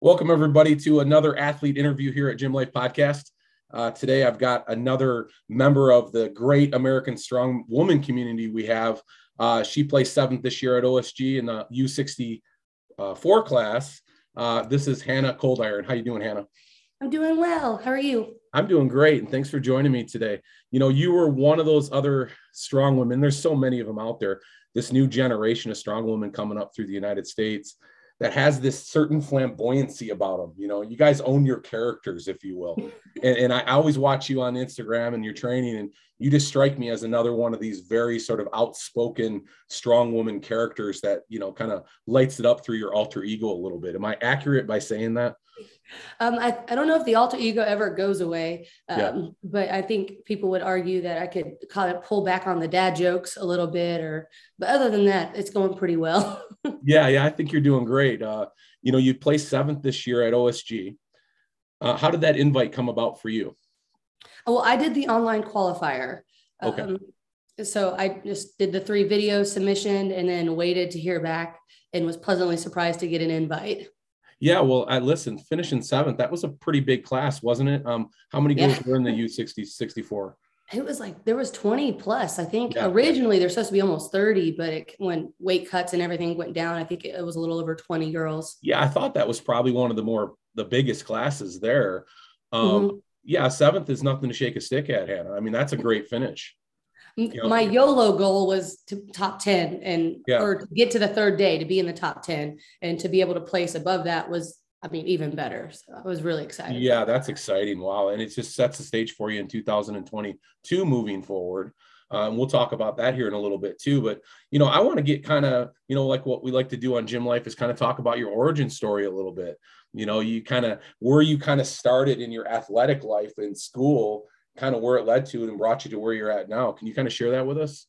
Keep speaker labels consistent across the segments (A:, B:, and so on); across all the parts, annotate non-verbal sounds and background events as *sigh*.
A: Welcome, everybody, to another athlete interview here at Gym Life Podcast. Uh, today, I've got another member of the great American Strong Woman community we have. Uh, she placed seventh this year at OSG in the U64 class. Uh, this is Hannah Cold Iron. How you doing, Hannah?
B: I'm doing well. How are you?
A: I'm doing great, and thanks for joining me today. You know, you were one of those other strong women. There's so many of them out there. This new generation of strong women coming up through the United States that has this certain flamboyancy about them. You know, you guys own your characters, if you will. *laughs* and, and I always watch you on Instagram and your training, and you just strike me as another one of these very sort of outspoken, strong woman characters that, you know, kind of lights it up through your alter ego a little bit. Am I accurate by saying that?
B: Um, I, I don't know if the alter ego ever goes away, um, yeah. but I think people would argue that I could kind of pull back on the dad jokes a little bit, or but other than that, it's going pretty well. *laughs*
A: yeah, yeah, I think you're doing great. Uh, you know, you placed seventh this year at OSG. Uh, how did that invite come about for you?
B: Well, I did the online qualifier. Okay. Um, so I just did the three video submission and then waited to hear back and was pleasantly surprised to get an invite.
A: Yeah, well, I listened, finishing seventh. That was a pretty big class, wasn't it? Um, how many girls yeah. were in the U 60 64?
B: It was like there was 20 plus. I think yeah. originally there's supposed to be almost 30, but it, when weight cuts and everything went down, I think it was a little over 20 girls.
A: Yeah, I thought that was probably one of the more the biggest classes there. Um, mm-hmm. Yeah, seventh is nothing to shake a stick at, Hannah. I mean, that's a great finish.
B: You know, my YOLO goal was to top 10 and yeah. or get to the third day to be in the top 10 and to be able to place above that was I mean even better. So I was really excited.
A: Yeah, that's exciting. Wow. And it just sets the stage for you in 2022 moving forward. Um, we'll talk about that here in a little bit too. But you know, I want to get kind of, you know, like what we like to do on Gym Life is kind of talk about your origin story a little bit. You know, you kind of where you kind of started in your athletic life in school kind of where it led to and brought you to where you're at now. Can you kind of share that with us?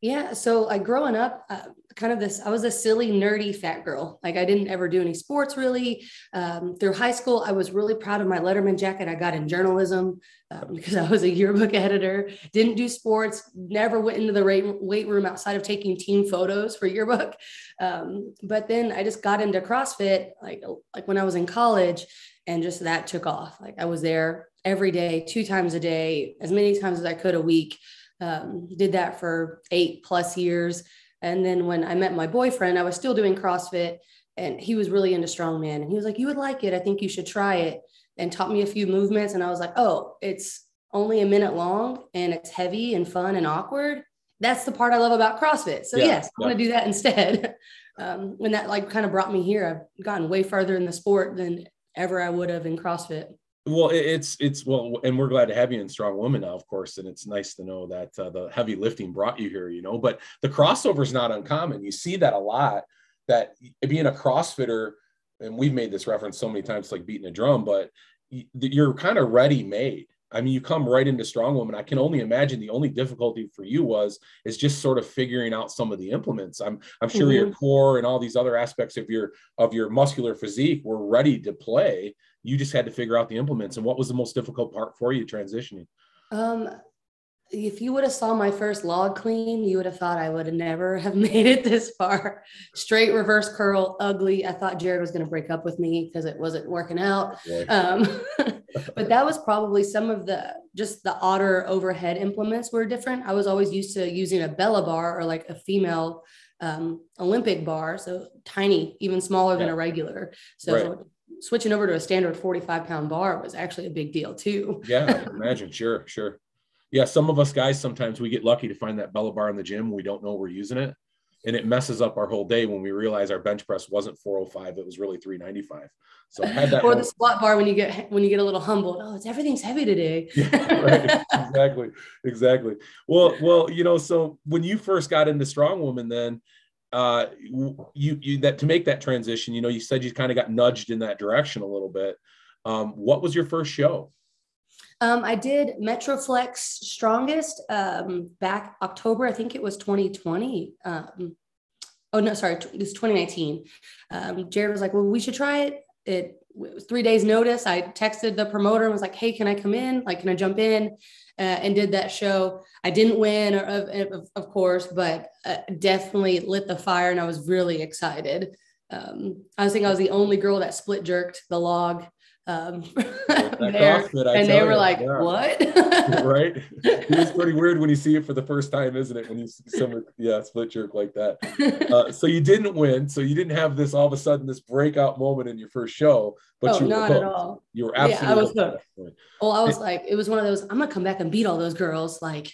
B: Yeah. So like growing up, uh, kind of this, I was a silly, nerdy fat girl. Like I didn't ever do any sports really. Um, through high school, I was really proud of my Letterman jacket I got in journalism um, because I was a yearbook *laughs* editor. Didn't do sports, never went into the weight room outside of taking team photos for yearbook. Um, but then I just got into CrossFit like, like when I was in college and just that took off. Like I was there every day, two times a day, as many times as I could a week. Um, did that for eight plus years. And then when I met my boyfriend, I was still doing CrossFit and he was really into strongman. And he was like, You would like it. I think you should try it. And taught me a few movements. And I was like, Oh, it's only a minute long and it's heavy and fun and awkward. That's the part I love about CrossFit. So, yeah, yes, I yeah. want to do that *laughs* instead. um, and that like kind of brought me here. I've gotten way further in the sport than ever I would have in CrossFit.
A: Well, it's it's well, and we're glad to have you in Strong Woman now, of course, and it's nice to know that uh, the heavy lifting brought you here. You know, but the crossover is not uncommon. You see that a lot. That being a CrossFitter, and we've made this reference so many times, like beating a drum, but you're kind of ready made. I mean, you come right into Strong Woman. I can only imagine the only difficulty for you was is just sort of figuring out some of the implements. I'm I'm sure mm-hmm. your core and all these other aspects of your of your muscular physique were ready to play you just had to figure out the implements and what was the most difficult part for you transitioning?
B: Um if you would have saw my first log clean you would have thought i would have never have *laughs* made it this far. Straight reverse curl ugly. I thought jared was going to break up with me because it wasn't working out. Um, *laughs* but that was probably some of the just the otter overhead implements were different. I was always used to using a bella bar or like a female um, olympic bar so tiny even smaller yeah. than a regular. So right switching over to a standard 45 pound bar was actually a big deal too.
A: yeah, I can imagine. Sure, sure. Yeah, some of us guys sometimes we get lucky to find that Bella bar in the gym. We don't know we're using it. And it messes up our whole day when we realize our bench press wasn't 405, it was really 395. So I had that.
B: or the squat bar when you get when you get a little humbled. Oh, it's everything's heavy today. *laughs*
A: yeah, right. exactly. Exactly. Well, well, you know, so when you first got into strong woman, then uh, you you that to make that transition, you know, you said you kind of got nudged in that direction a little bit. Um, what was your first show?
B: Um, I did Metroflex Strongest um, back October. I think it was 2020. Um, oh no, sorry, it was 2019. Um, Jared was like, "Well, we should try it." It, three days notice. I texted the promoter and was like, "Hey, can I come in? Like, can I jump in?" uh, and did that show. I didn't win, of, of, of course, but uh, definitely lit the fire, and I was really excited. Um, I was thinking I was the only girl that split jerked the log um, *laughs*
A: there,
B: and they were you, like, yeah. "What?" *laughs*
A: right? It is pretty weird when you see it for the first time, isn't it? When you see someone, yeah, split jerk like that. *laughs* Uh, so you didn't win. So you didn't have this all of a sudden this breakout moment in your first show, but
B: oh,
A: you
B: not at all.
A: You were absolutely. Yeah, I was hooked.
B: Well, I was it, like, it was one of those. I'm gonna come back and beat all those girls. Like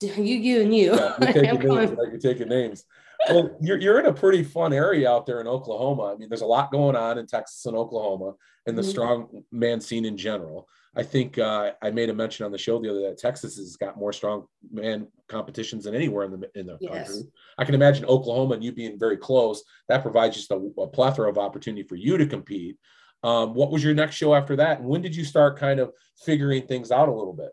B: you, you, and you. Yeah,
A: you're, taking names, right? you're taking names. Well, you're, you're in a pretty fun area out there in Oklahoma. I mean, there's a lot going on in Texas and Oklahoma and the mm-hmm. strong man scene in general. I think uh, I made a mention on the show the other day that Texas has got more strong man competitions than anywhere in the in the yes. country. I can imagine Oklahoma and you being very close. That provides just a, a plethora of opportunity for you to compete. Um, what was your next show after that, and when did you start kind of figuring things out a little bit?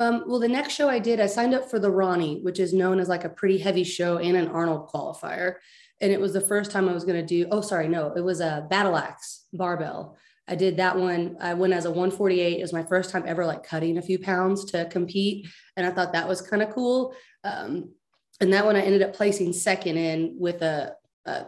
B: Um, well, the next show I did, I signed up for the Ronnie, which is known as like a pretty heavy show and an Arnold qualifier. And it was the first time I was going to do, oh, sorry, no, it was a battle axe barbell. I did that one. I went as a 148. It was my first time ever like cutting a few pounds to compete. And I thought that was kind of cool. Um, and that one I ended up placing second in with a, a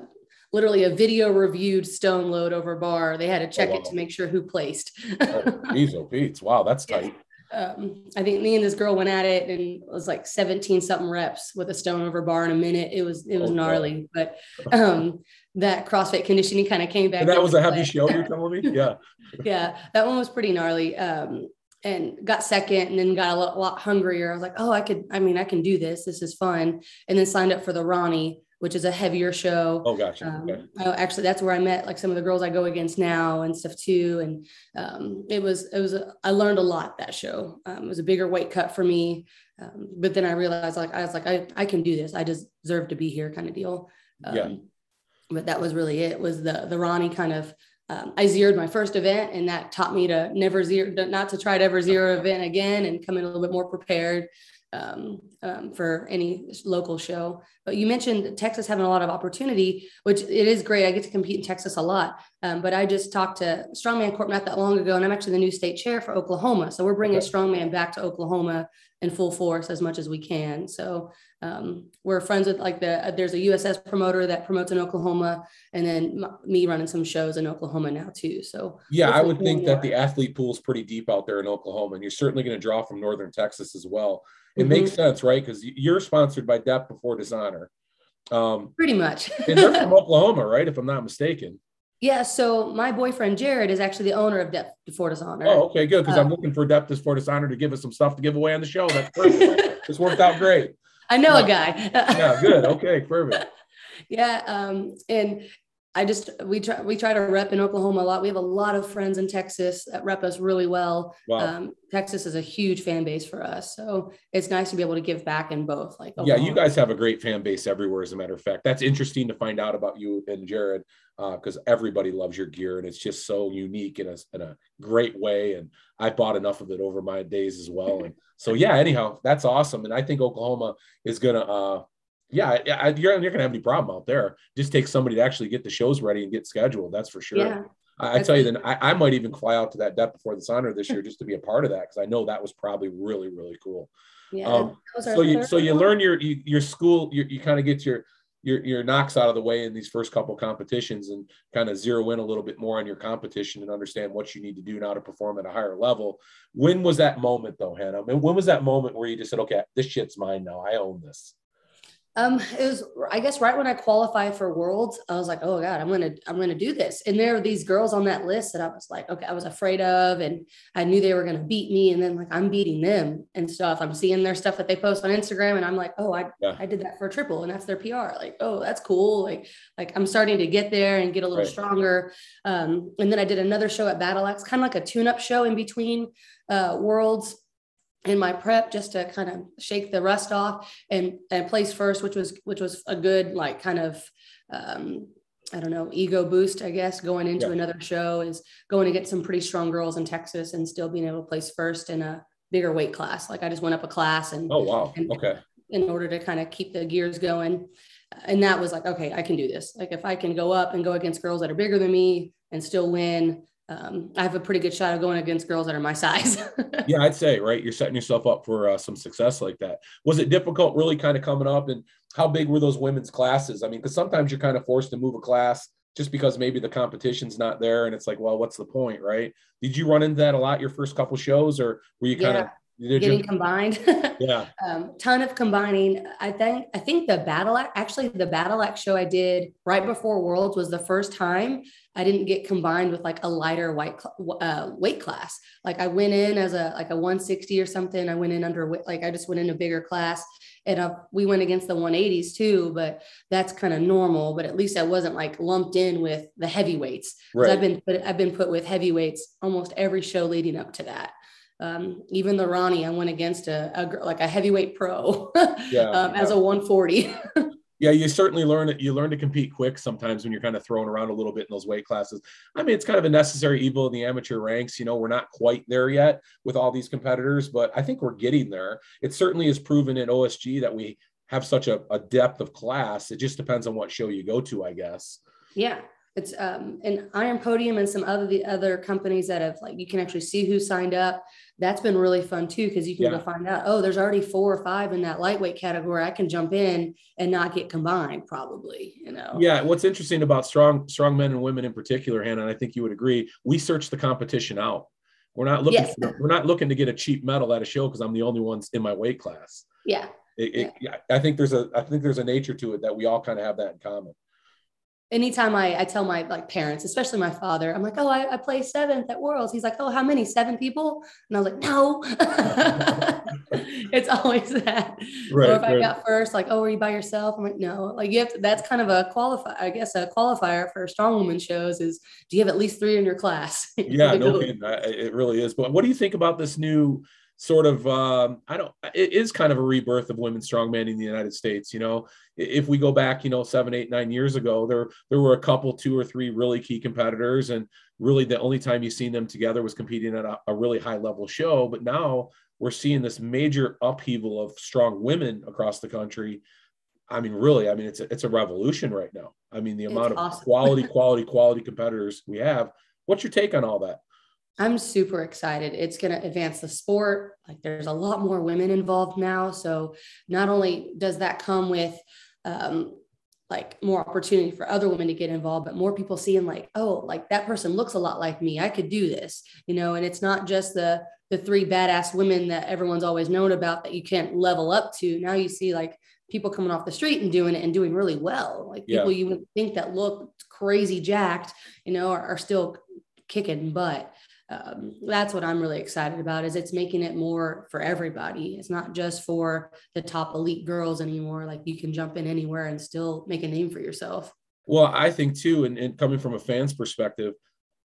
B: literally a video reviewed stone load over bar. They had to check oh, wow. it to make sure who placed.
A: oh, geez, oh, beats. Wow, that's *laughs* tight
B: um, I think me and this girl went at it and it was like 17 something reps with a stone over bar in a minute. It was, it was oh, gnarly, God. but um, that CrossFit conditioning kind of came back.
A: And that was a heavy show you're telling me? *laughs* Yeah.
B: yeah. That one was pretty gnarly. Um, and got second and then got a lot, a lot hungrier. I was like, oh, I could, I mean, I can do this. This is fun. And then signed up for the Ronnie which is a heavier show.
A: Oh, gotcha. Um,
B: okay. oh, actually, that's where I met like some of the girls I go against now and stuff too. And um, it was, it was, a, I learned a lot that show. Um, it was a bigger weight cut for me. Um, but then I realized like, I was like, I, I can do this. I deserve to be here kind of deal. yeah. Um, but that was really it was the, the Ronnie kind of, um, I zeroed my first event and that taught me to never zero, not to try to ever zero event again and come in a little bit more prepared um, um, for any local show. But you mentioned Texas having a lot of opportunity, which it is great. I get to compete in Texas a lot. Um, but I just talked to Strongman Corp not that long ago, and I'm actually the new state chair for Oklahoma. So we're bringing okay. Strongman back to Oklahoma in full force as much as we can. So um, we're friends with like the there's a USS promoter that promotes in Oklahoma, and then m- me running some shows in Oklahoma now too. So
A: yeah, I would think that the athlete pool is pretty deep out there in Oklahoma, and you're certainly going to draw from northern Texas as well it mm-hmm. makes sense, right? Because you're sponsored by Depth Before Dishonor.
B: Um, Pretty much. *laughs*
A: and they're from *laughs* Oklahoma, right? If I'm not mistaken.
B: Yeah. So my boyfriend Jared is actually the owner of Depth Before Dishonor.
A: Oh, okay, good. Because I'm uh, looking for Depth Before Dishonor to give us some stuff to give away on the show. That's *laughs* perfect. this worked out great.
B: I know yeah. a guy.
A: yeah, good. Okay, perfect.
B: Yeah. Um, and I just we try we try to rep in Oklahoma a lot. We have a lot of friends in Texas that rep us really well. Wow. Um, Texas is a huge fan base for us, so it's nice to be able to give back in both. Like
A: Oklahoma. yeah, you guys have a great fan base everywhere. As a matter of fact, that's interesting to find out about you and Jared because uh, everybody loves your gear and it's just so unique in a in a great way. And I've bought enough of it over my days as well. And so yeah, anyhow, that's awesome. And I think Oklahoma is gonna. Uh, yeah, I, you're, you're gonna have any problem out there. Just take somebody to actually get the shows ready and get scheduled. That's for sure. Yeah. I, I tell you, then I, I, might even fly out to that Depth Before Dishonor this year just to be a part of that because I know that was probably really really cool. Yeah. Um, so you so you learn your you, your school you, you kind of get your your your knocks out of the way in these first couple competitions and kind of zero in a little bit more on your competition and understand what you need to do now to perform at a higher level. When was that moment though, Hannah? I mean, when was that moment where you just said, okay, this shit's mine now. I own this.
B: Um, it was, I guess, right when I qualified for Worlds, I was like, "Oh God, I'm gonna, I'm gonna do this." And there were these girls on that list that I was like, "Okay," I was afraid of, and I knew they were gonna beat me, and then like I'm beating them and stuff. I'm seeing their stuff that they post on Instagram, and I'm like, "Oh, I, yeah. I did that for a triple, and that's their PR." Like, "Oh, that's cool." Like, like I'm starting to get there and get a little right. stronger. Um, and then I did another show at Battle Axe, kind of like a tune-up show in between uh, Worlds in my prep just to kind of shake the rust off and and place first which was which was a good like kind of um, I don't know, ego boost, I guess, going into yeah. another show is going to get some pretty strong girls in Texas and still being able to place first in a bigger weight class. Like I just went up a class and
A: oh wow, and, okay,
B: in order to kind of keep the gears going. And that was like, okay, I can do this. Like if I can go up and go against girls that are bigger than me and still win, um, I have a pretty good shot of going against girls that are my size. *laughs*
A: yeah, I'd say right. You're setting yourself up for uh, some success like that. Was it difficult, really, kind of coming up, and how big were those women's classes? I mean, because sometimes you're kind of forced to move a class just because maybe the competition's not there and it's like, well, what's the point, right? Did you run into that a lot your first couple shows or were you kind
B: yeah.
A: of
B: getting you? combined. *laughs*
A: yeah.
B: Um, ton of combining. I think I think the battle axe actually the battle axe show I did right before Worlds was the first time I didn't get combined with like a lighter white uh, weight class. Like I went in as a like a 160 or something. I went in under like I just went in a bigger class and uh, we went against the 180s too, but that's kind of normal. But at least I wasn't like lumped in with the heavyweights. Right. I've been put, I've been put with heavyweights almost every show leading up to that. Um, even the Ronnie, I went against a, a like a heavyweight pro *laughs* yeah, um, yeah. as a 140. *laughs*
A: yeah, you certainly learn it. You learn to compete quick sometimes when you're kind of thrown around a little bit in those weight classes. I mean, it's kind of a necessary evil in the amateur ranks. You know, we're not quite there yet with all these competitors, but I think we're getting there. It certainly is proven in OSG that we have such a, a depth of class. It just depends on what show you go to, I guess.
B: Yeah, it's um, an Iron Podium and some other the other companies that have like you can actually see who signed up. That's been really fun too because you can yeah. go find out. Oh, there's already four or five in that lightweight category. I can jump in and not get combined, probably. You know.
A: Yeah, what's interesting about strong strong men and women in particular, Hannah, and I think you would agree, we search the competition out. We're not looking. Yes. For, we're not looking to get a cheap medal at a show because I'm the only ones in my weight class.
B: Yeah.
A: It, it, yeah. I think there's a I think there's a nature to it that we all kind of have that in common
B: anytime I, I tell my like parents, especially my father, I'm like, oh, I, I play seventh at Worlds. He's like, oh, how many? Seven people? And I was like, no. *laughs* it's always that. Right, or if right. I got first, like, oh, are you by yourself? I'm like, no. Like you have to, that's kind of a qualifier, I guess a qualifier for strong woman shows is do you have at least three in your class? *laughs*
A: yeah, no kidding. It really is. But what do you think about this new? Sort of um, I don't it is kind of a rebirth of women's strongman in the United States. You know, if we go back, you know, seven, eight, nine years ago, there there were a couple, two or three really key competitors, and really the only time you've seen them together was competing at a, a really high level show. But now we're seeing this major upheaval of strong women across the country. I mean, really, I mean, it's a, it's a revolution right now. I mean, the amount it's of awesome. quality, *laughs* quality, quality competitors we have. What's your take on all that?
B: I'm super excited. It's going to advance the sport. Like there's a lot more women involved now. So not only does that come with um, like more opportunity for other women to get involved, but more people seeing like, oh, like that person looks a lot like me. I could do this, you know, and it's not just the the three badass women that everyone's always known about that you can't level up to. Now you see like people coming off the street and doing it and doing really well. Like people you would think that look crazy jacked, you know, are, are still kicking butt um, that's what I'm really excited about is it's making it more for everybody. It's not just for the top elite girls anymore. Like you can jump in anywhere and still make a name for yourself.
A: Well, I think too, and, and coming from a fan's perspective,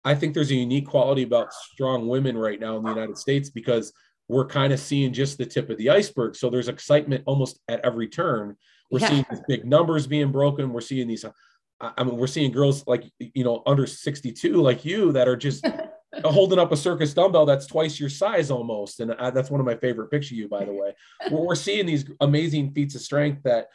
A: I think there's a unique quality about strong women right now in the United States because we're kind of seeing just the tip of the iceberg. So there's excitement almost at every turn. We're yeah. seeing these big numbers being broken. We're seeing these I mean, we're seeing girls like you know under 62 like you that are just *laughs* *laughs* holding up a circus dumbbell that's twice your size almost. And I, that's one of my favorite pictures of you, by the way. *laughs* we're, seeing these amazing feats of strength that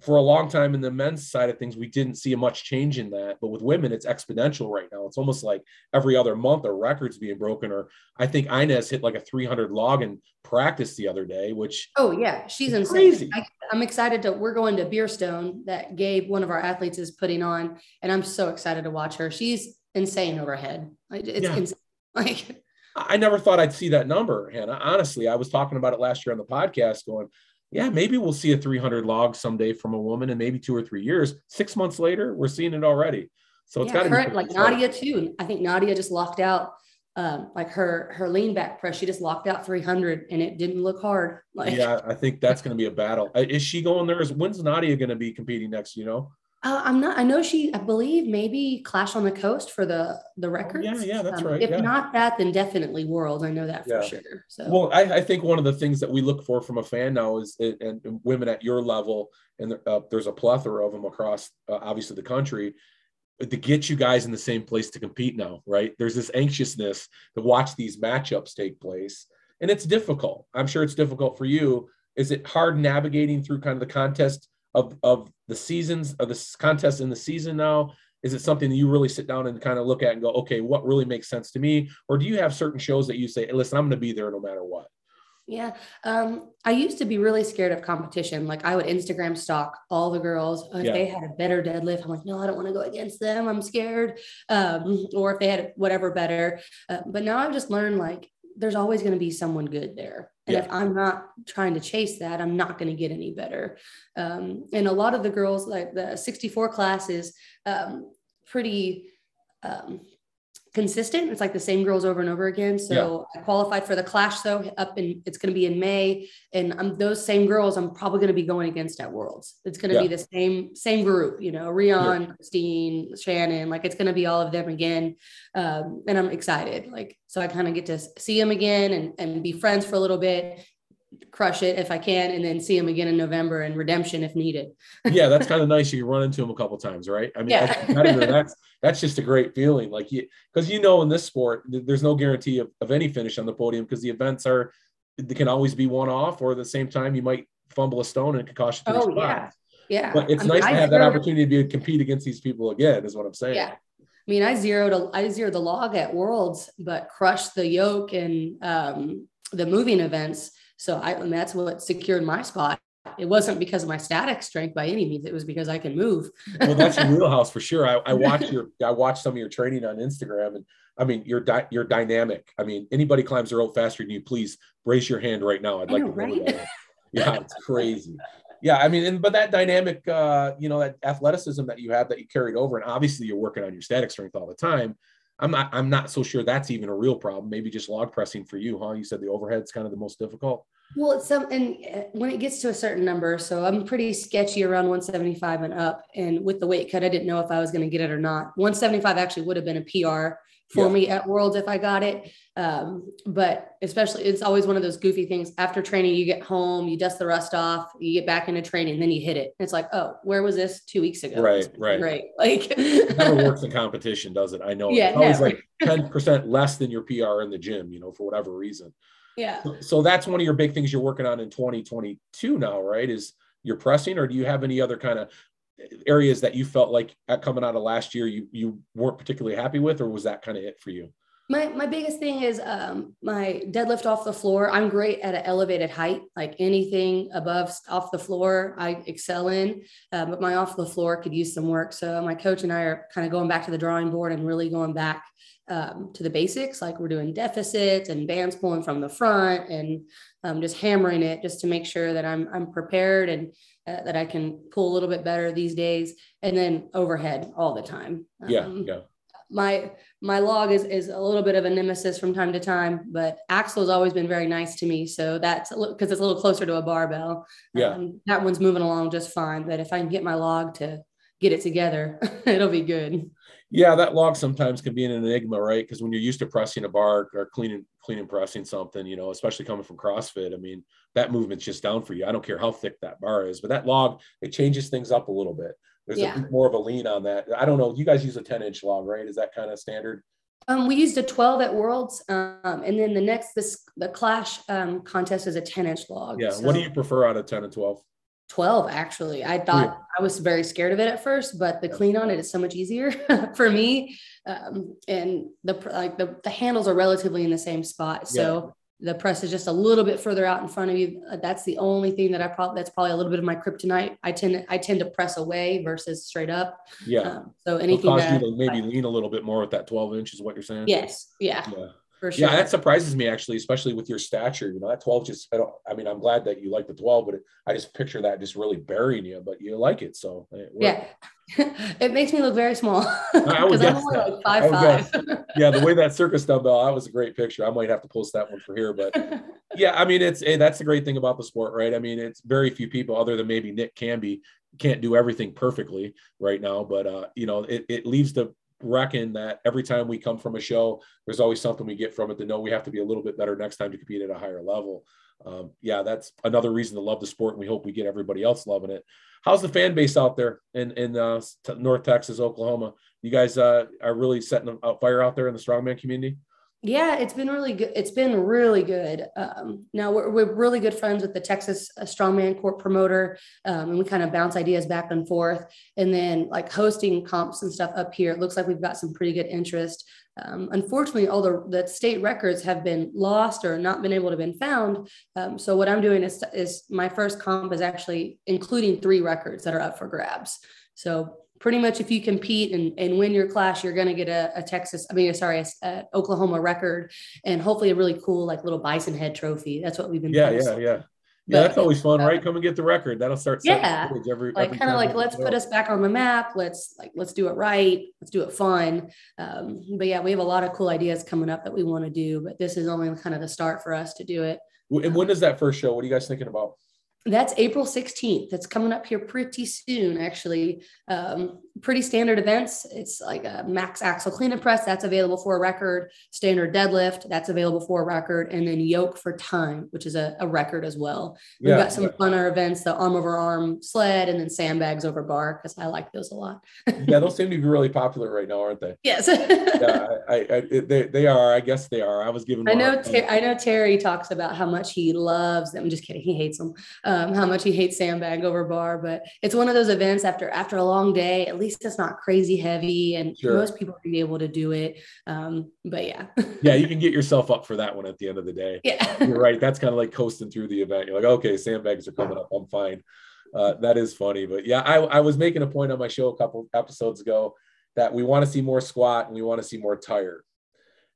A: for a long time in the men's side of things, we didn't see much change in that. But with women, it's exponential right now. It's almost like every other month a record's being broken. Or I think Inez hit like a 300 log in practice the other day, which
B: oh yeah, she's insane. Crazy. I, am excited to. We're going to Beerstone that Gabe, one of our athletes, is putting on, and I'm so excited to watch her. She's insane overhead. It's yeah. insane. Like,
A: I never thought I'd see that number, Hannah. Honestly, I was talking about it last year on the podcast, going, yeah, maybe we'll see a 300 log someday from a woman, and maybe two or three years. Six months later, we're seeing it already. So it's yeah, got to be
B: like Nadia too. I think Nadia just locked out um, like her her lean back press. She just locked out 300, and it didn't look hard. Like,
A: yeah, I think that's *laughs* going to be a battle. Is she going there? Is when's Nadia going to be competing next? You know.
B: Uh, I'm not. I know she. I believe maybe Clash on the Coast for the the records.
A: Oh, yeah, yeah, that's um, right.
B: If
A: yeah.
B: not that, then definitely World. I know that yeah. for sure. So.
A: Well, I, I, think one of the things that we look for from a fan now is and, and women at your level, and uh, there's a plethora of them across uh, obviously the country, to get you guys in the same place to compete now. Right? There's this anxiousness to watch these matchups take place, and it's difficult. I'm sure it's difficult for you. Is it hard navigating through kind of the contest? Of of the seasons of this contest in the season now? Is it something that you really sit down and kind of look at and go, okay, what really makes sense to me? Or do you have certain shows that you say, hey, listen, I'm going to be there no matter what?
B: Yeah. Um, I used to be really scared of competition. Like I would Instagram stalk all the girls. If yeah. they had a better deadlift, I'm like, no, I don't want to go against them. I'm scared. Um, or if they had whatever better. Uh, but now I've just learned like there's always going to be someone good there. And yeah. if I'm not trying to chase that, I'm not going to get any better. Um, and a lot of the girls, like the 64 classes, um, pretty um, consistent. It's like the same girls over and over again. So yeah. I qualified for the clash though up in it's going to be in May, and I'm those same girls I'm probably going to be going against at Worlds. It's going to yeah. be the same same group, you know, Rion, yeah. Christine, Shannon. Like it's going to be all of them again, um, and I'm excited. Like so I kind of get to see them again and and be friends for a little bit crush it if I can, and then see him again in November and redemption if needed.
A: yeah, that's *laughs* kind of nice. You run into him a couple times, right? I mean, yeah. that's that's just a great feeling. Like you, because you know, in this sport, there's no guarantee of, of any finish on the podium because the events are they can always be one off, or at the same time, you might fumble a stone and it could cost you.
B: Oh yeah, yeah.
A: But it's I nice mean, to have that opportunity to be compete against these people again. Is what I'm saying.
B: Yeah. I mean, I zeroed a, I zeroed the log at Worlds, but crushed the yoke and um, the moving events so I, and that's what secured my spot. It wasn't because of my static strength by any means. It was because I can move.
A: well, that's your *laughs* wheelhouse for sure. I, I *laughs* watch your, I watch some of your training on Instagram, and I mean, you're di- you're dynamic. I mean, anybody climbs the rope faster than you, please raise your hand right now. I'd like know, to right? That. Yeah, it's crazy. Yeah, I mean, and but that dynamic, uh, you know, that athleticism that you have that you carried over, and obviously you're working on your static strength all the time. I'm not I'm not so sure that's even a real problem. Maybe just log pressing for you, huh? You said the overhead's kind of the most difficult.
B: Well, it's some and uh, when it gets to a certain number, so I'm pretty sketchy around 175 and up. And with the weight cut, I didn't know if I was going to get it or not. 175 actually would have been a PR for yeah. me at Worlds if I got it. Um, but especially, it's always one of those goofy things. After training, you get home, you dust the rust off, you get back into training, then you hit it. It's like, oh, where was this two weeks ago?
A: Right, right,
B: right. *laughs* Like,
A: it never *laughs* works in competition, does it? I know.
B: Yeah,
A: it's always like ten percent less than your PR in the gym, you know, for whatever reason.
B: Yeah.
A: So, so that's one of your big things you're working on in 2022 now, right? Is you're pressing, or do you have any other kind of areas that you felt like coming out of last year you you weren't particularly happy with, or was that kind of it for you?
B: My my biggest thing is um, my deadlift off the floor. I'm great at an elevated height, like anything above off the floor, I excel in. Uh, but my off the floor could use some work. So my coach and I are kind of going back to the drawing board and really going back um, to the basics. Like we're doing deficits and bands pulling from the front, and um, just hammering it just to make sure that I'm I'm prepared and uh, that I can pull a little bit better these days. And then overhead all the time.
A: yeah, um, yeah
B: my my log is is a little bit of a nemesis from time to time, but Axel has always been very nice to me. So that's because it's a little closer to a barbell.
A: Yeah, um,
B: that one's moving along just fine. But if I can get my log to get it together, *laughs* it'll be good.
A: Yeah, that log sometimes can be an enigma, right? Because when you're used to pressing a bar or cleaning cleaning pressing something, you know, especially coming from CrossFit, I mean, that movement's just down for you. I don't care how thick that bar is, but that log it changes things up a little bit. There's yeah. a, more of a lean on that. I don't know. You guys use a 10 inch log, right? Is that kind of standard?
B: Um, we used a 12 at Worlds, um, and then the next this the Clash um, contest is a 10 inch log.
A: Yeah. So what do you prefer out of 10 and 12?
B: 12 actually. I thought yeah. I was very scared of it at first, but the clean on it is so much easier *laughs* for me. Um, and the like the, the handles are relatively in the same spot, so the press is just a little bit further out in front of you. Uh, that's the only thing that I probably that's probably a little bit of my kryptonite. I tend to, I tend to press away versus straight up.
A: Yeah. Um,
B: so anything that
A: maybe lean a little bit more with that 12 inch is what you're saying.
B: Yes. Yeah.
A: Yeah. Sure. Yeah, that surprises me actually, especially with your stature. You know, that 12 just I don't I mean, I'm glad that you like the 12, but it, I just picture that just really burying you, but you like it. So
B: it yeah. *laughs* it makes me look very small. I would guess
A: I'm like five, five. yeah, the way that circus dumbbell, that was a great picture. I might have to post that one for here, but *laughs* yeah, I mean, it's hey, that's the great thing about the sport, right? I mean, it's very few people other than maybe Nick Canby can't do everything perfectly right now, but uh, you know, it, it leaves the reckon that every time we come from a show, there's always something we get from it to know we have to be a little bit better next time to compete at a higher level. Um, yeah, that's another reason to love the sport, and we hope we get everybody else loving it. How's the fan base out there in in uh, North Texas, Oklahoma? You guys uh, are really setting a fire out there in the strongman community.
B: Yeah, it's been really good. It's been really good. Um, now we're, we're really good friends with the Texas uh, Strongman Corp promoter, um, and we kind of bounce ideas back and forth. And then like hosting comps and stuff up here, it looks like we've got some pretty good interest. Um, unfortunately, all the, the state records have been lost or not been able to been found. Um, so what I'm doing is, is my first comp is actually including three records that are up for grabs. So pretty much if you compete and, and win your class, you're going to get a, a, Texas, I mean, sorry, a, a, Oklahoma record and hopefully a really cool, like little bison head trophy. That's what we've been.
A: Yeah. Yeah. Yeah. Yeah, that's always fun, uh, right? Come and get the record. That'll start.
B: Yeah, every, like kind of like let's put us back on the map. Let's like let's do it right. Let's do it fun. Um, but yeah, we have a lot of cool ideas coming up that we want to do. But this is only kind of the start for us to do it.
A: And when does that first show? What are you guys thinking about?
B: That's April 16th. It's coming up here pretty soon, actually. Um, pretty standard events. It's like a max axle clean and press that's available for a record, standard deadlift that's available for a record, and then yoke for time, which is a, a record as well. We've got some yeah. funner events, the arm over arm sled, and then sandbags over bar because I like those a lot. *laughs*
A: yeah, those seem to be really popular right now, aren't they?
B: Yes. *laughs*
A: yeah, I, I, they, they are. I guess they are. I was given.
B: I know. Ter- I know Terry talks about how much he loves them. I'm just kidding. He hates them. Um, how much he hates sandbag over bar, but it's one of those events after after a long day. At least it's not crazy heavy and sure. most people be able to do it. Um, but yeah. *laughs*
A: yeah, you can get yourself up for that one at the end of the day.
B: Yeah. *laughs*
A: You're right. That's kind of like coasting through the event. You're like, okay, sandbags are coming up. I'm fine. Uh, that is funny. But yeah, I, I was making a point on my show a couple episodes ago that we want to see more squat and we want to see more tire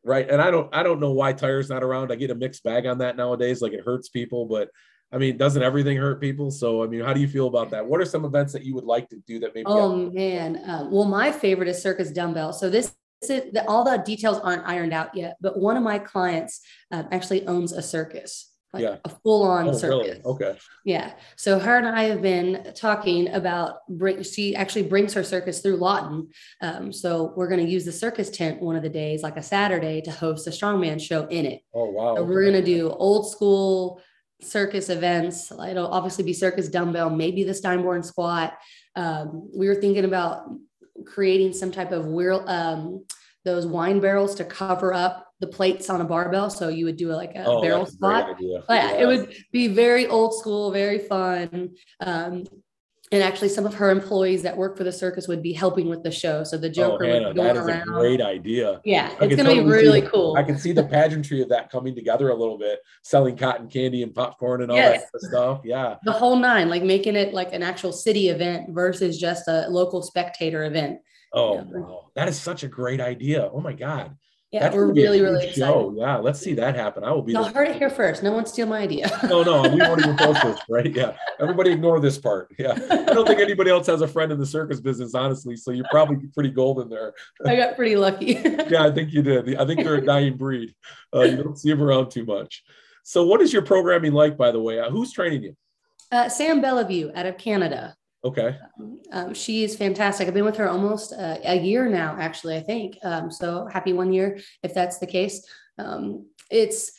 A: right and i don't i don't know why tire's not around i get a mixed bag on that nowadays like it hurts people but I mean, doesn't everything hurt people? So, I mean, how do you feel about that? What are some events that you would like to do that maybe?
B: Oh man, uh, well, my favorite is Circus Dumbbell. So this, the, all the details aren't ironed out yet, but one of my clients uh, actually owns a circus. Like yeah. a full-on oh, circus. Really?
A: Okay.
B: Yeah. So her and I have been talking about bring. She actually brings her circus through Lawton. Um, so we're going to use the circus tent one of the days, like a Saturday, to host a strongman show in it.
A: Oh wow!
B: So we're going to do old school circus events. It'll obviously be circus dumbbell, maybe the Steinborn squat. Um, we were thinking about creating some type of wheel, um, those wine barrels to cover up the plates on a barbell. So you would do like a oh, barrel squat. Yeah, yeah, it would be very old school, very fun. Um, and actually some of her employees that work for the circus would be helping with the show so the oh, joker oh, Hannah, would go
A: that is
B: around.
A: a great idea
B: yeah it's going to be really cool
A: i can see the pageantry of that coming together a little bit selling cotton candy and popcorn and all yes. that stuff yeah
B: the whole nine like making it like an actual city event versus just a local spectator event
A: oh yeah. wow. that is such a great idea oh my god
B: yeah, That's we're really, really excited. Show.
A: Yeah, let's see that happen. I will be.
B: Y'all heard it here first. No one steal my idea. *laughs*
A: no, no, we won't even post this, right? Yeah, everybody ignore this part. Yeah, I don't think anybody else has a friend in the circus business, honestly. So you're probably pretty golden there.
B: I got pretty lucky. *laughs*
A: yeah, I think you did. I think they're a dying breed. Uh, you don't see them around too much. So, what is your programming like, by the way? Uh, who's training you?
B: Uh, Sam Bellevue out of Canada.
A: Okay.
B: Um, she is fantastic. I've been with her almost uh, a year now, actually, I think. Um, so happy one year if that's the case. Um, it's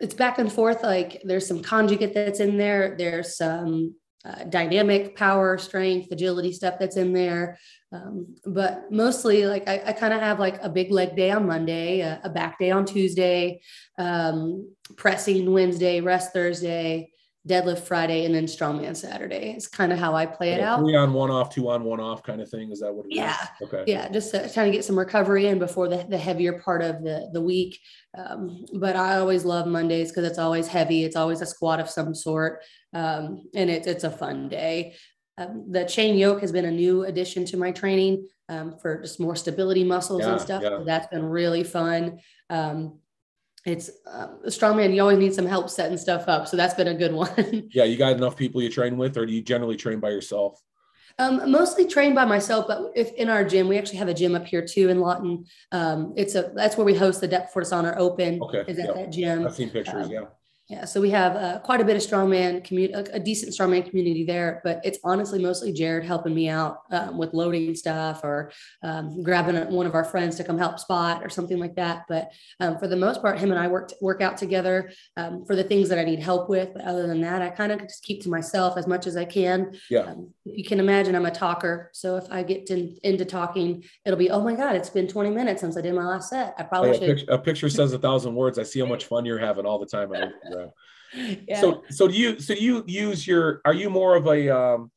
B: it's back and forth. Like there's some conjugate that's in there. There's some uh, dynamic power, strength, agility stuff that's in there. Um, but mostly, like I, I kind of have like a big leg day on Monday, a, a back day on Tuesday, um, pressing Wednesday, rest Thursday deadlift Friday and then strongman Saturday. It's kind of how I play it out.
A: Three on one off, two on one off kind of thing. Is that what it
B: yeah.
A: Is? Okay.
B: Yeah. Just uh, trying to get some recovery in before the, the heavier part of the, the week. Um, but I always love Mondays because it's always heavy. It's always a squat of some sort. Um, and it's, it's a fun day. Um, the chain yoke has been a new addition to my training um, for just more stability muscles yeah, and stuff. Yeah. So that's been really fun. Um, it's uh, a strongman. You always need some help setting stuff up. So that's been a good one. *laughs*
A: yeah. You got enough people you train with, or do you generally train by yourself?
B: Um, mostly trained by myself, but if in our gym, we actually have a gym up here too in Lawton. Um, it's a that's where we host the Depth Before Dishonor Open.
A: Okay,
B: is at yep. that gym.
A: I've seen pictures. Um, yeah.
B: Yeah, so we have uh, quite a bit of strongman community, a, a, decent strongman community there, but it's honestly mostly Jared helping me out um, with loading stuff or um, grabbing one of our friends to come help spot or something like that. But um, for the most part, him and I work work out together um, for the things that I need help with. But other than that, I kind of just keep to myself as much as I can.
A: Yeah. Um,
B: you can imagine, I'm a talker, so if I get to, into talking, it'll be, oh my god, it's been 20 minutes since I did my last set. I probably
A: should.
B: A
A: picture, a picture says a thousand words. I see how much fun you're having all the time. *laughs* yeah. So, so do you, so do you use your, are you more of a, um,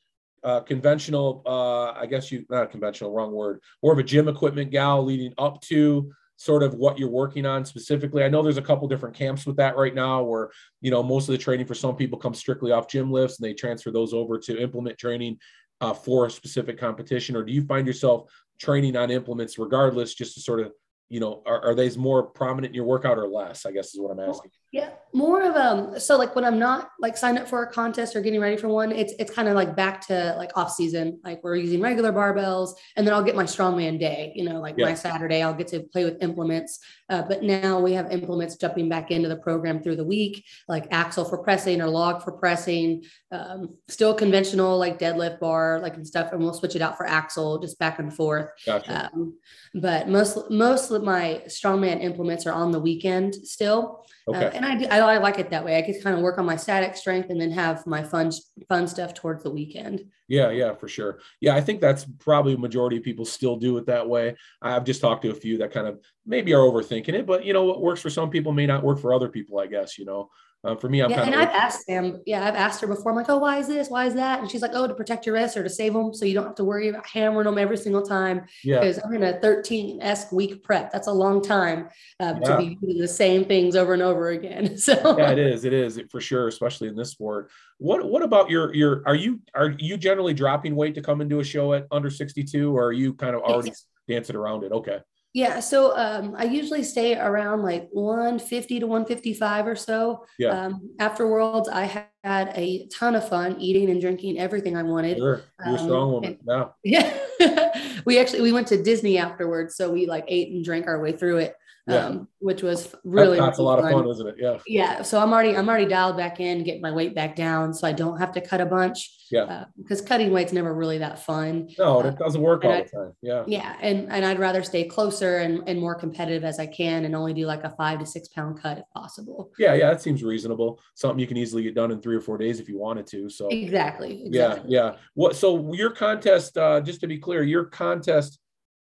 A: uh, conventional, uh, I guess you, not conventional, wrong word, more of a gym equipment gal leading up to sort of what you're working on specifically? I know there's a couple different camps with that right now where, you know, most of the training for some people comes strictly off gym lifts and they transfer those over to implement training uh, for a specific competition. Or do you find yourself training on implements regardless, just to sort of you know, are, are they more prominent in your workout or less? I guess is what I'm asking.
B: Yeah, more of um. So like when I'm not like signed up for a contest or getting ready for one, it's it's kind of like back to like off season. Like we're using regular barbells, and then I'll get my strongman day. You know, like yeah. my Saturday, I'll get to play with implements. Uh, but now we have implements jumping back into the program through the week, like axle for pressing or log for pressing. Um, still conventional like deadlift bar, like and stuff, and we'll switch it out for axle, just back and forth.
A: Gotcha. Um,
B: but most most of my strongman implements are on the weekend still. Uh, okay. Uh, and I do I, I, like it that way. I can kind of work on my static strength and then have my fun fun stuff towards the weekend.
A: Yeah, yeah, for sure. Yeah, I think that's probably majority of people still do it that way. I've just talked to a few that kind of maybe are overthinking it, but you know what works for some people may not work for other people, I guess, you know. Um, for me, I'm
B: yeah,
A: kind
B: and of. And I've asked them, yeah, I've asked her before. I'm like, oh, why is this? Why is that? And she's like, oh, to protect your wrists or to save them, so you don't have to worry about hammering them every single time. Yeah. Because I'm in a 13 esque week prep. That's a long time um, yeah. to be doing the same things over and over again. *laughs* So
A: yeah, it is. It is for sure, especially in this sport. What What about your your? Are you are you generally dropping weight to come into a show at under 62, or are you kind of already yes. dancing around it? Okay.
B: Yeah, so um, I usually stay around like 150 to 155 or so.
A: Yeah.
B: Um, after Worlds, I had a ton of fun eating and drinking everything I wanted.
A: Sure, you're a strong um, woman. And, *laughs*
B: yeah. we actually we went to Disney afterwards, so we like ate and drank our way through it yeah. um, which was really
A: that's really a lot fun. of fun, isn't it? Yeah.
B: Yeah. So I'm already I'm already dialed back in, getting my weight back down, so I don't have to cut a bunch.
A: Yeah. Uh,
B: because cutting weight's never really that fun.
A: No, uh, it doesn't work all I, the time. Yeah.
B: Yeah, and and I'd rather stay closer and and more competitive as I can, and only do like a five to six pound cut if possible.
A: Yeah, yeah, that seems reasonable. Something you can easily get done in three or four days if you wanted to. So
B: exactly.
A: exactly. Yeah, yeah. What? So your contest, uh, just to be clear, your contest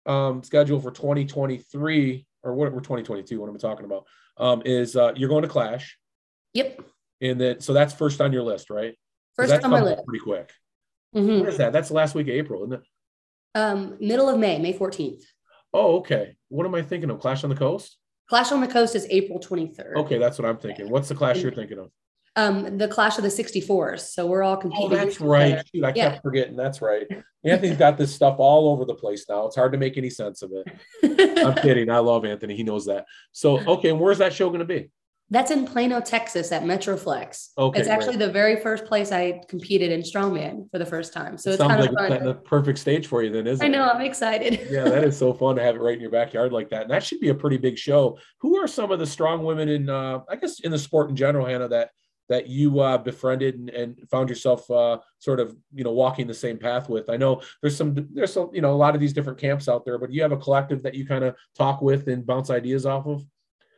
A: um, schedule for 2023 or what we're 2022, what am I talking about? Um, is uh, you're going to Clash.
B: Yep.
A: And then, so that's first on your list, right?
B: First on my list.
A: Pretty quick. Mm-hmm. What is that? That's last week of April, isn't it?
B: Um, middle of May, May 14th.
A: Oh, okay. What am I thinking of? Clash on the Coast?
B: Clash on the Coast is April 23rd.
A: Okay, that's what I'm thinking. What's the clash you're thinking of?
B: Um, the Clash of the 64s. So we're all competing.
A: Oh, that's right. Shoot, I yeah. kept forgetting. That's right. *laughs* Anthony's got this stuff all over the place now. It's hard to make any sense of it. I'm *laughs* kidding. I love Anthony. He knows that. So, okay. And where's that show going to be?
B: That's in Plano, Texas at Metroflex.
A: Okay.
B: It's actually the very first place I competed in strongman for the first time. So it it's kind
A: like
B: of fun.
A: the perfect stage for you then, isn't
B: it?
A: I
B: know? I'm excited. *laughs*
A: yeah, that is so fun to have it right in your backyard like that. And that should be a pretty big show. Who are some of the strong women in uh I guess in the sport in general, Hannah, that that you uh, befriended and, and, found yourself uh, sort of you know walking the same path with. I know there's some there's some you know a lot of these different camps out there but you have a collective that you kind of talk with and bounce ideas off of?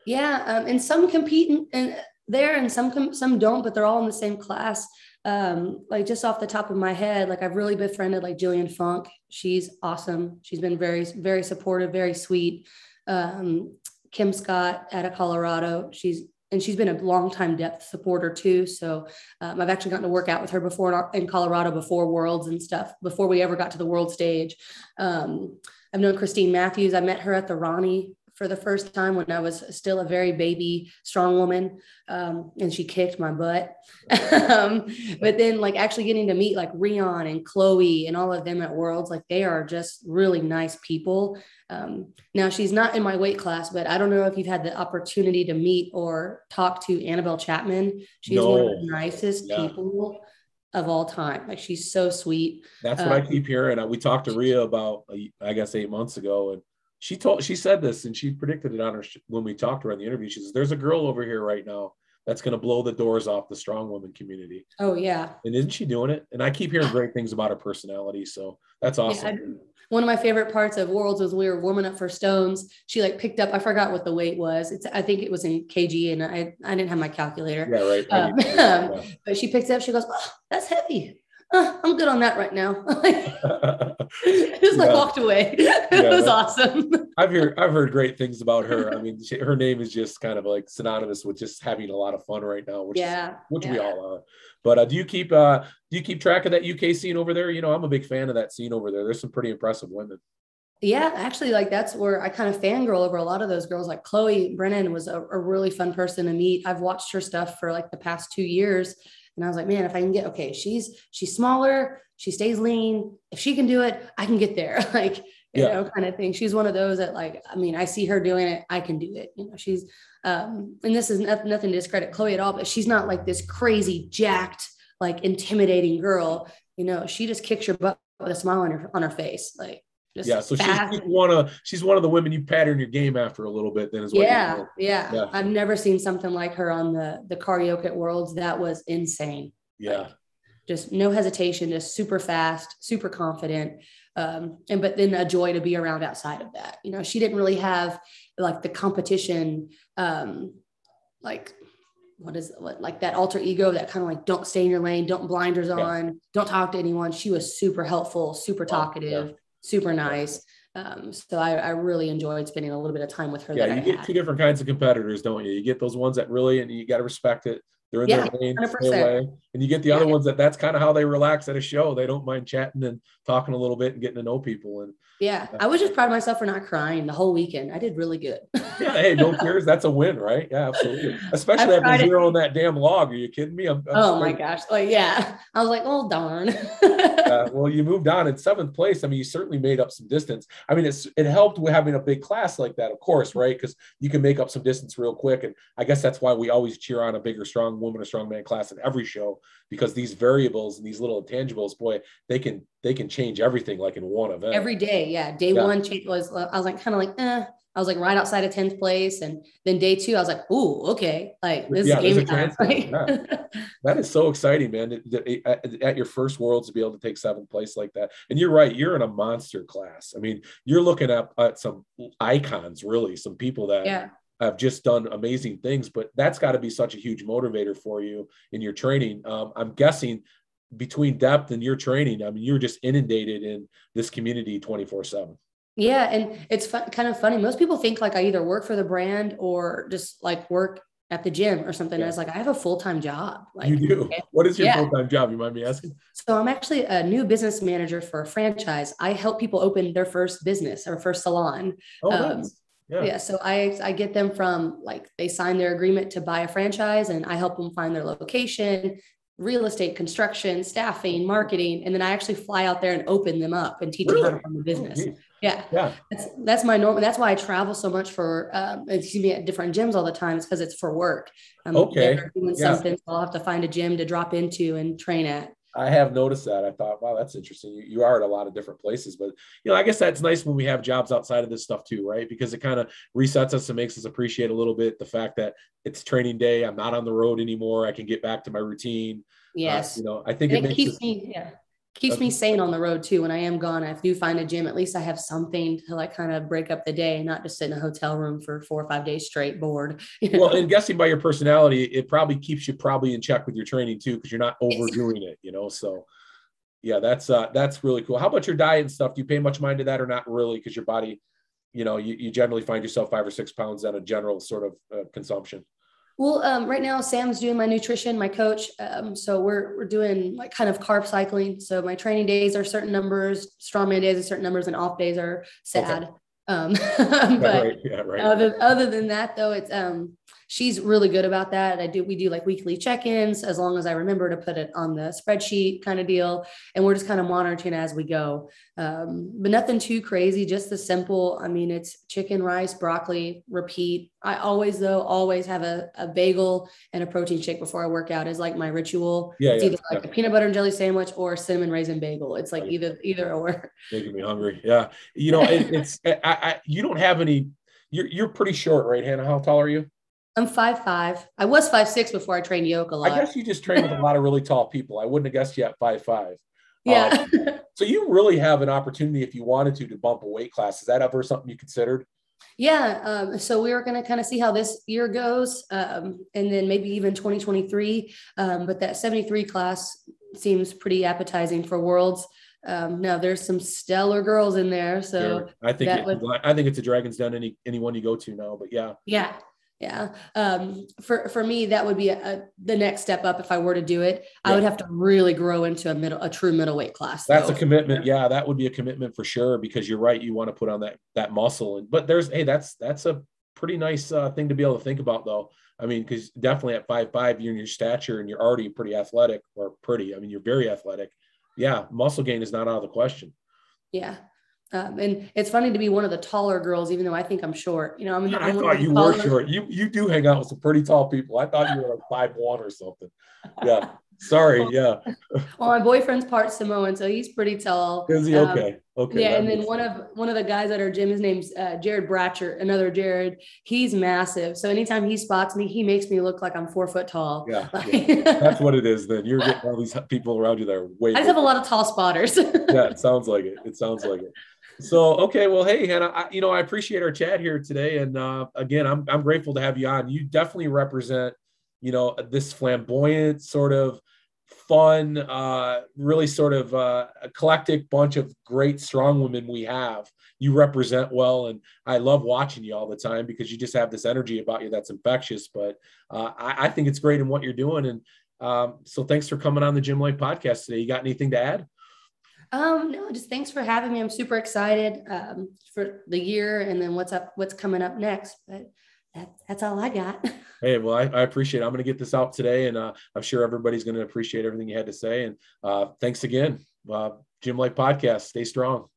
B: Yeah um, and some compete and there and some some don't but they're all in the same class. Um, like just off the top of my head like i've really befriended like jillian funk. She's awesome. She's been very very supportive very sweet. Um, kim scott out of colorado. She's and she's been a long time depth supporter too. So um, I've actually gotten to work out with her before in, Colorado before Worlds and stuff before we ever got to the world stage. Um, I've known Christine Matthews. I met her at the Ronnie for the first time when I was still a very baby, strong woman, um, and she kicked my butt. *laughs* um, but then, like actually getting to meet like Rion and Chloe and all of them at Worlds, like they are just really nice people. Um, now she's not in my weight class, but I don't know if you've had the opportunity to meet or talk to Annabelle Chapman. She's no. one of the nicest yeah. people of all time. Like she's so sweet.
A: That's what um, I keep hearing. We talked to Ria about, I guess, eight months ago, and she told she said this and she predicted it on her when we talked to her in the interview. She says, "There's a girl over here right now that's going to blow the doors off the strong woman community.
B: Oh yeah.
A: And isn't she doing it? And I keep hearing great things about her personality. So that's awesome. Yeah,
B: one of my favorite parts of Worlds was we were warming up for stones. She like picked up, I forgot what the weight was. It's I think it was in kg, and I I didn't have my calculator.
A: Yeah, right.
B: Um, yeah. *laughs* But she picked up. She goes, "Oh, that's heavy." Uh, I'm good on that right now. *laughs* just like yeah. walked away. *laughs* it yeah, was awesome. *laughs*
A: I've heard I've heard great things about her. I mean, she, her name is just kind of like synonymous with just having a lot of fun right now, which yeah, is, which yeah. we all are. But uh, do you keep uh, do you keep track of that UK scene over there? You know, I'm a big fan of that scene over there. There's some pretty impressive women.
B: Yeah, actually, like that's where I kind of fangirl over a lot of those girls. Like Chloe Brennan was a, a really fun person to meet. I've watched her stuff for like the past two years, and I was like, man, if I can get okay, she's she's smaller, she stays lean. If she can do it, I can get there. *laughs* like you yeah. know, kind of thing. She's one of those that like, I mean, I see her doing it, I can do it. You know, she's um, and this is nothing, nothing to discredit Chloe at all, but she's not like this crazy jacked, like intimidating girl. You know, she just kicks your butt with a smile on her on her face. Like
A: yeah, so she's, she's, one of she's one of the women you pattern your game after a little bit. Then as
B: well. Yeah, yeah, yeah. I've never seen something like her on the the karaoke at Worlds. That was insane.
A: Yeah, like,
B: just no hesitation, just super fast, super confident um, and but then a joy to be around outside of that you know she didn't really have like the competition um, like what is what like that alter ego that kind of like don't stay in your lane don't blinders yeah. on don't talk to anyone she was super helpful super talkative yeah. Super nice um, so I, I, really enjoyed spending a little bit of time with her.
A: Yeah, you I get had. two different kinds of competitors, don't you? You get those ones that really, and you got to respect it. They're in yeah, their lane. And you get the yeah. other ones that that's kind of how they relax at a show. They don't mind chatting and talking a little bit and getting to know people. And
B: yeah, I was just proud of myself for not crying the whole weekend. I did really good.
A: yeah, hey, no *laughs* tears. That's a win, right? Yeah, absolutely. Especially after zero on that damn log. Are you kidding me? I'm,
B: I'm oh my gosh. Like, yeah. I was like, oh darn.
A: uh, *laughs* well, you moved on in seventh place. I mean, you certainly made up some distance. I mean, it's it helped with having a big class like that, of course, right? Because you can make up some distance real quick. And I guess that's why we always cheer on a bigger, strong woman or strong man class in every show, because these variables and these little intangibles, boy, they can they can change everything like in one event.
B: Every day, yeah. Day yeah. one was I was like kind of like, eh. I was like right outside of 10th place. And then day two, I was like, oh, okay. Like this yeah, is game time. *laughs*
A: yeah. That is so exciting, man. At your first worlds to be able to take seventh place like that. And you're right, you're in a monster class. I mean, you're looking at, at some icons, really, some people that
B: yeah
A: have just done amazing things, but that's got to be such a huge motivator for you in your training. Um, I'm guessing between depth and your training, I mean, you're just inundated in this community 24 7.
B: Yeah. And it's fun, kind of funny. Most people think like I either work for the brand or just like work at the gym or something. Yeah. I was like, I have a full time job. Like,
A: you do. What is your yeah. full time job? You mind me asking?
B: So I'm actually a new business manager for a franchise. I help people open their first business or first salon.
A: Oh, um,
B: yeah. yeah. So I I get them from like they sign their agreement to buy a franchise and I help them find their location, real estate, construction, staffing, marketing, and then I actually fly out there and open them up and teach really? them how to run the business. Oh, yeah,
A: yeah.
B: That's that's my normal. That's why I travel so much for um, excuse me at different gyms all the time. It's because it's for work.
A: I'm okay.
B: Doing yeah. something, so I'll have to find a gym to drop into and train at.
A: I have noticed that. I thought, wow, that's interesting. You, you, are at a lot of different places, but you know, I guess that's nice when we have jobs outside of this stuff too, right? Because it kind of resets us and makes us appreciate a little bit the fact that it's training day. I'm not on the road anymore. I can get back to my routine.
B: Uh, yes.
A: Uh, you know, I think it,
B: it keeps us, me, yeah, keeps me sane on the road too. When I am gone, I do find a gym. At least I have something to like kind of break up the day, and not just sit in a hotel room for four or five days straight, bored. *laughs*
A: Well, and guessing by your personality, it probably keeps you probably in check with your training too, because you're not overdoing it. You know, so yeah, that's uh, that's really cool. How about your diet and stuff? Do you pay much mind to that, or not really? Because your body, you know, you, you generally find yourself five or six pounds on a general sort of uh, consumption.
B: Well, um, right now Sam's doing my nutrition, my coach. Um, so we're we're doing like kind of carb cycling. So my training days are certain numbers, strongman days are certain numbers, and off days are sad. Okay. Um, *laughs* but right. Yeah, right. Other, other than that, though, it's um, she's really good about that. I do we do like weekly check-ins as long as I remember to put it on the spreadsheet kind of deal, and we're just kind of monitoring as we go. Um, but nothing too crazy, just the simple. I mean, it's chicken, rice, broccoli, repeat. I always though always have a, a bagel and a protein shake before I work out is like my ritual.
A: Yeah,
B: it's
A: yeah,
B: either like
A: yeah.
B: a peanut butter and jelly sandwich or a cinnamon raisin bagel. It's like either either or. *laughs*
A: Making me hungry. Yeah, you know, it, it's I, I you don't have any. You're you're pretty short, right, Hannah? How tall are you?
B: I'm five five. I was five six before I trained yoke a lot.
A: I guess you just train with a lot of really tall people. I wouldn't have guessed you at five five.
B: Yeah.
A: Um, *laughs* so you really have an opportunity if you wanted to to bump a weight class. Is that ever something you considered?
B: Yeah. Um, so we were going to kind of see how this year goes, um, and then maybe even 2023. Um, but that 73 class seems pretty appetizing for Worlds. Um, now there's some stellar girls in there, so
A: sure. I think it, would, I think it's a Dragon's Den any anyone you go to now. But yeah,
B: yeah, yeah. Um, for for me, that would be a, a, the next step up if I were to do it. Yeah. I would have to really grow into a middle, a true middleweight class.
A: That's though. a commitment. Yeah, that would be a commitment for sure because you're right. You want to put on that that muscle, and but there's hey, that's that's a pretty nice uh, thing to be able to think about though. I mean, because definitely at five five, you're in your stature and you're already pretty athletic or pretty. I mean, you're very athletic. Yeah, muscle gain is not out of the question.
B: Yeah, um, and it's funny to be one of the taller girls, even though I think I'm short. You know, I mean,
A: I thought you taller. were short. You you do hang out with some pretty tall people. I thought you were like five one or something. Yeah. Sorry.
B: well, *laughs*
A: yeah.
B: well, my boyfriend's part Samoan, so he's pretty tall.
A: Is he um, okay? Okay.
B: Yeah, and then one of one of the guys at our gym, his name's uh, Jared Bratcher, another Jared. He's massive. So anytime he spots me, he makes me look like I'm four foot tall.
A: Yeah, *laughs* yeah. that's what it is. Then you're getting all these people around you that are way.
B: I just have a lot of tall spotters.
A: yeah, it sounds like it. It sounds like it so okay well hey hannah I, you know i appreciate our chat here today. And uh, again I'm, I'm grateful to have you on. You definitely represent you know this flamboyant sort of fun uh, really sort of uh, eclectic bunch of great strong women we have. You represent well and i love watching you all the time because you just have this energy about you that's infectious. But uh, I, I, think it's great in what you're doing. And um, so thanks for coming on the gym life podcast today. You got anything to add
B: um, no, just thanks for having me. I'm super excited um, for the year and then what's up, what's coming up next. But that, that's all I got. *laughs*
A: Hey, well, I, I appreciate it. I'm going to get this out today, and uh, I'm sure everybody's going to appreciate everything you had to say. And uh, thanks again. Uh, Gym Life Podcast. Stay strong.